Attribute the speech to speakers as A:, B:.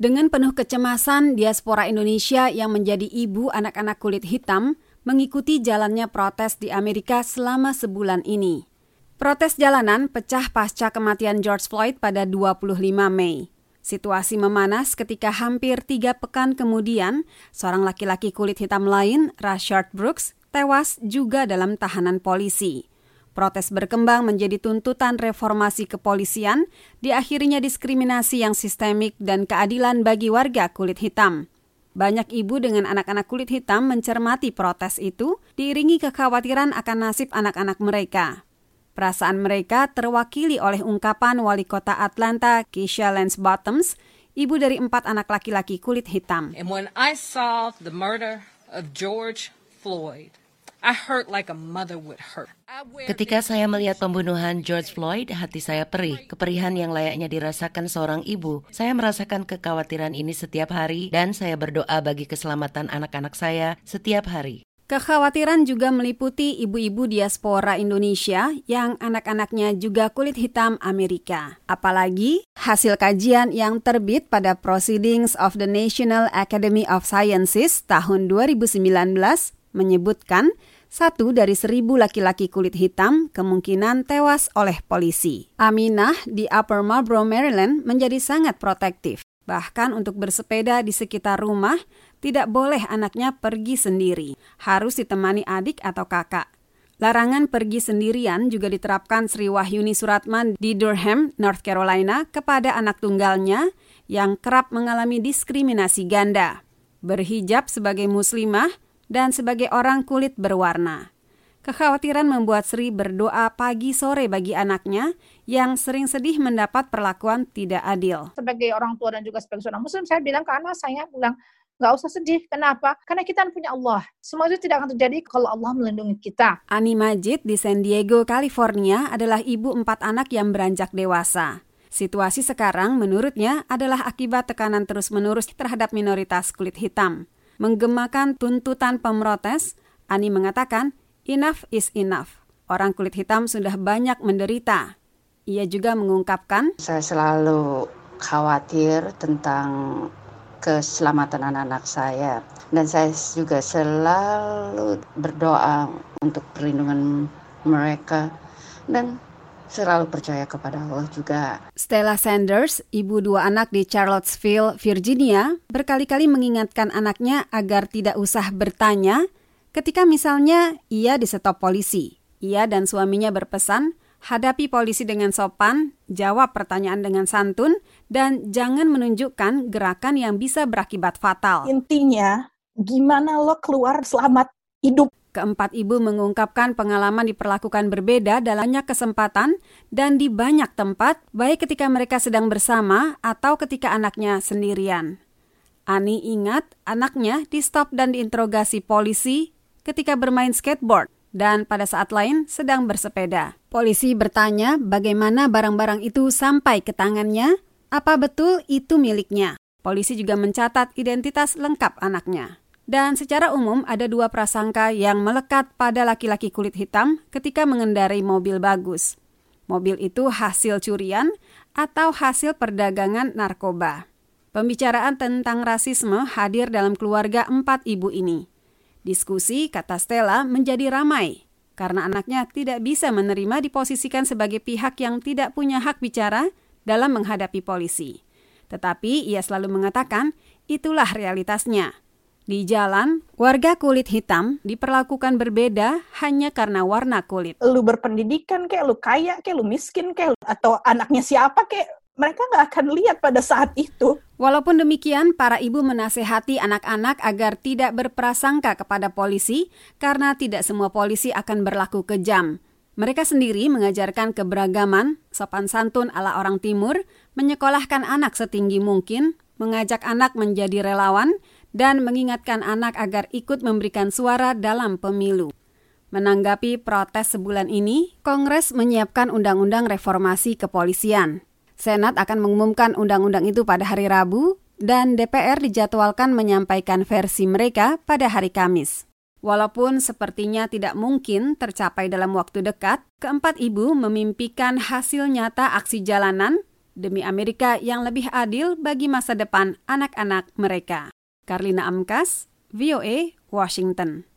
A: Dengan penuh kecemasan, diaspora Indonesia yang menjadi ibu anak-anak kulit hitam mengikuti jalannya protes di Amerika selama sebulan ini. Protes jalanan pecah pasca kematian George Floyd pada 25 Mei. Situasi memanas ketika hampir tiga pekan kemudian, seorang laki-laki kulit hitam lain, Rashard Brooks, tewas juga dalam tahanan polisi. Protes berkembang menjadi tuntutan reformasi kepolisian, diakhirinya diskriminasi yang sistemik dan keadilan bagi warga kulit hitam. Banyak ibu dengan anak-anak kulit hitam mencermati protes itu, diiringi kekhawatiran akan nasib anak-anak mereka. Perasaan mereka terwakili oleh ungkapan wali kota Atlanta, Keisha Lance Bottoms, ibu dari empat anak laki-laki kulit hitam.
B: When I saw the murder of George Floyd, I hurt like a mother would hurt.
C: Ketika saya melihat pembunuhan George Floyd, hati saya perih. Keperihan yang layaknya dirasakan seorang ibu. Saya merasakan kekhawatiran ini setiap hari dan saya berdoa bagi keselamatan anak-anak saya setiap hari.
A: Kekhawatiran juga meliputi ibu-ibu diaspora Indonesia yang anak-anaknya juga kulit hitam Amerika. Apalagi hasil kajian yang terbit pada Proceedings of the National Academy of Sciences tahun 2019 menyebutkan satu dari seribu laki-laki kulit hitam kemungkinan tewas oleh polisi. Aminah di Upper Marlboro, Maryland menjadi sangat protektif. Bahkan untuk bersepeda di sekitar rumah, tidak boleh anaknya pergi sendiri. Harus ditemani adik atau kakak. Larangan pergi sendirian juga diterapkan Sri Wahyuni Suratman di Durham, North Carolina kepada anak tunggalnya yang kerap mengalami diskriminasi ganda. Berhijab sebagai muslimah dan sebagai orang kulit berwarna. Kekhawatiran membuat Sri berdoa pagi sore bagi anaknya yang sering sedih mendapat perlakuan tidak adil.
D: Sebagai orang tua dan juga sebagai seorang muslim, saya bilang ke anak saya, bilang, nggak usah sedih. Kenapa? Karena kita punya Allah. Semua itu tidak akan terjadi kalau Allah melindungi kita.
A: Ani Majid di San Diego, California adalah ibu empat anak yang beranjak dewasa. Situasi sekarang menurutnya adalah akibat tekanan terus-menerus terhadap minoritas kulit hitam. Menggemakan tuntutan pemrotes, Ani mengatakan, enough is enough. Orang kulit hitam sudah banyak menderita. Ia juga mengungkapkan,
E: Saya selalu khawatir tentang keselamatan anak-anak saya. Dan saya juga selalu berdoa untuk perlindungan mereka. Dan selalu percaya kepada Allah juga.
A: Stella Sanders, ibu dua anak di Charlottesville, Virginia, berkali-kali mengingatkan anaknya agar tidak usah bertanya ketika misalnya ia disetop polisi. Ia dan suaminya berpesan, hadapi polisi dengan sopan, jawab pertanyaan dengan santun, dan jangan menunjukkan gerakan yang bisa berakibat fatal.
F: Intinya, gimana lo keluar selamat hidup
A: Keempat ibu mengungkapkan pengalaman diperlakukan berbeda dalamnya kesempatan dan di banyak tempat, baik ketika mereka sedang bersama atau ketika anaknya sendirian. Ani ingat anaknya di-stop dan diinterogasi polisi ketika bermain skateboard dan pada saat lain sedang bersepeda. Polisi bertanya bagaimana barang-barang itu sampai ke tangannya, apa betul itu miliknya. Polisi juga mencatat identitas lengkap anaknya. Dan secara umum ada dua prasangka yang melekat pada laki-laki kulit hitam ketika mengendarai mobil bagus. Mobil itu hasil curian atau hasil perdagangan narkoba. Pembicaraan tentang rasisme hadir dalam keluarga empat ibu ini. Diskusi, kata Stella, menjadi ramai karena anaknya tidak bisa menerima diposisikan sebagai pihak yang tidak punya hak bicara dalam menghadapi polisi. Tetapi ia selalu mengatakan, itulah realitasnya. Di jalan, warga kulit hitam diperlakukan berbeda hanya karena warna kulit.
F: Lu berpendidikan kayak lu kaya kayak lu miskin kayak atau anaknya siapa kayak mereka nggak akan lihat pada saat itu.
A: Walaupun demikian, para ibu menasehati anak-anak agar tidak berprasangka kepada polisi karena tidak semua polisi akan berlaku kejam. Mereka sendiri mengajarkan keberagaman, sopan santun ala orang timur, menyekolahkan anak setinggi mungkin, mengajak anak menjadi relawan, dan mengingatkan anak agar ikut memberikan suara dalam pemilu. Menanggapi protes sebulan ini, Kongres menyiapkan undang-undang reformasi kepolisian. Senat akan mengumumkan undang-undang itu pada hari Rabu, dan DPR dijadwalkan menyampaikan versi mereka pada hari Kamis. Walaupun sepertinya tidak mungkin tercapai dalam waktu dekat, keempat ibu memimpikan hasil nyata aksi jalanan demi Amerika yang lebih adil bagi masa depan anak-anak mereka. Karlina Amkas, VOA, Washington.